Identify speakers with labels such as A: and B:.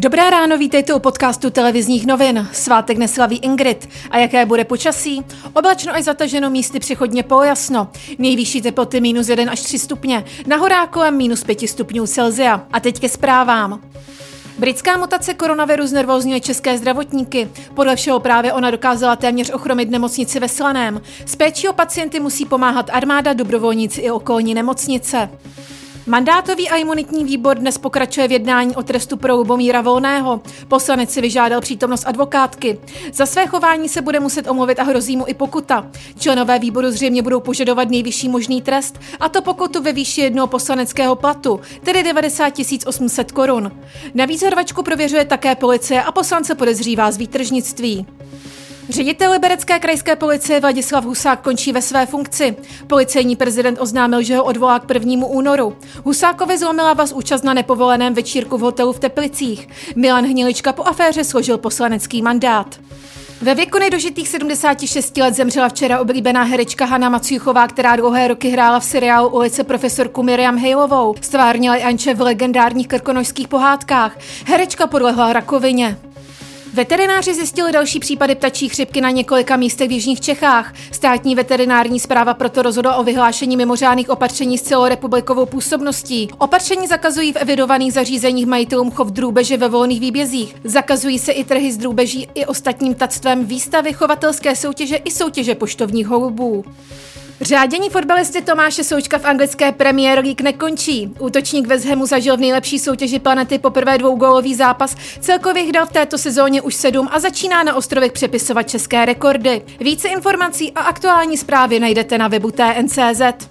A: Dobré ráno, vítejte u podcastu televizních novin. Svátek neslaví Ingrid. A jaké bude počasí? Oblačno až zataženo místy přechodně polojasno. Nejvyšší teploty minus 1 až 3 stupně. Na horách kolem minus 5 stupňů Celzia. A teď ke zprávám. Britská mutace koronaviru znervózňuje české zdravotníky. Podle všeho právě ona dokázala téměř ochromit nemocnici ve Slaném. S péčí o pacienty musí pomáhat armáda, dobrovolníci i okolní nemocnice. Mandátový a imunitní výbor dnes pokračuje v jednání o trestu pro Lubomíra Volného. Poslanec si vyžádal přítomnost advokátky. Za své chování se bude muset omluvit a hrozí mu i pokuta. Členové výboru zřejmě budou požadovat nejvyšší možný trest, a to pokutu ve výši jednoho poslaneckého platu, tedy 90 800 korun. Navíc hrvačku prověřuje také policie a poslance podezřívá z výtržnictví. Ředitel liberecké krajské policie Vladislav Husák končí ve své funkci. Policejní prezident oznámil, že ho odvolá k 1. únoru. Husákovi zlomila vás účast na nepovoleném večírku v hotelu v Teplicích. Milan Hnilička po aféře složil poslanecký mandát. Ve věku nedožitých 76 let zemřela včera oblíbená herečka Hanna Macuchová, která dlouhé roky hrála v seriálu Ulice profesorku Miriam Hejlovou. Stvárnila i Anče v legendárních krkonožských pohádkách. Herečka podlehla rakovině. Veterináři zjistili další případy ptačí chřipky na několika místech v jižních Čechách. Státní veterinární zpráva proto rozhodla o vyhlášení mimořádných opatření s celorepublikovou působností. Opatření zakazují v evidovaných zařízeních majitelům chov drůbeže ve volných výbězích. Zakazují se i trhy z drůbeží i ostatním tactvem, výstavy, chovatelské soutěže i soutěže poštovních holubů. Řádění fotbalisty Tomáše Součka v anglické Premier League nekončí. Útočník West zažil v nejlepší soutěži planety poprvé dvougólový zápas, celkově dal v této sezóně už sedm a začíná na ostrovech přepisovat české rekordy. Více informací a aktuální zprávy najdete na webu TNCZ.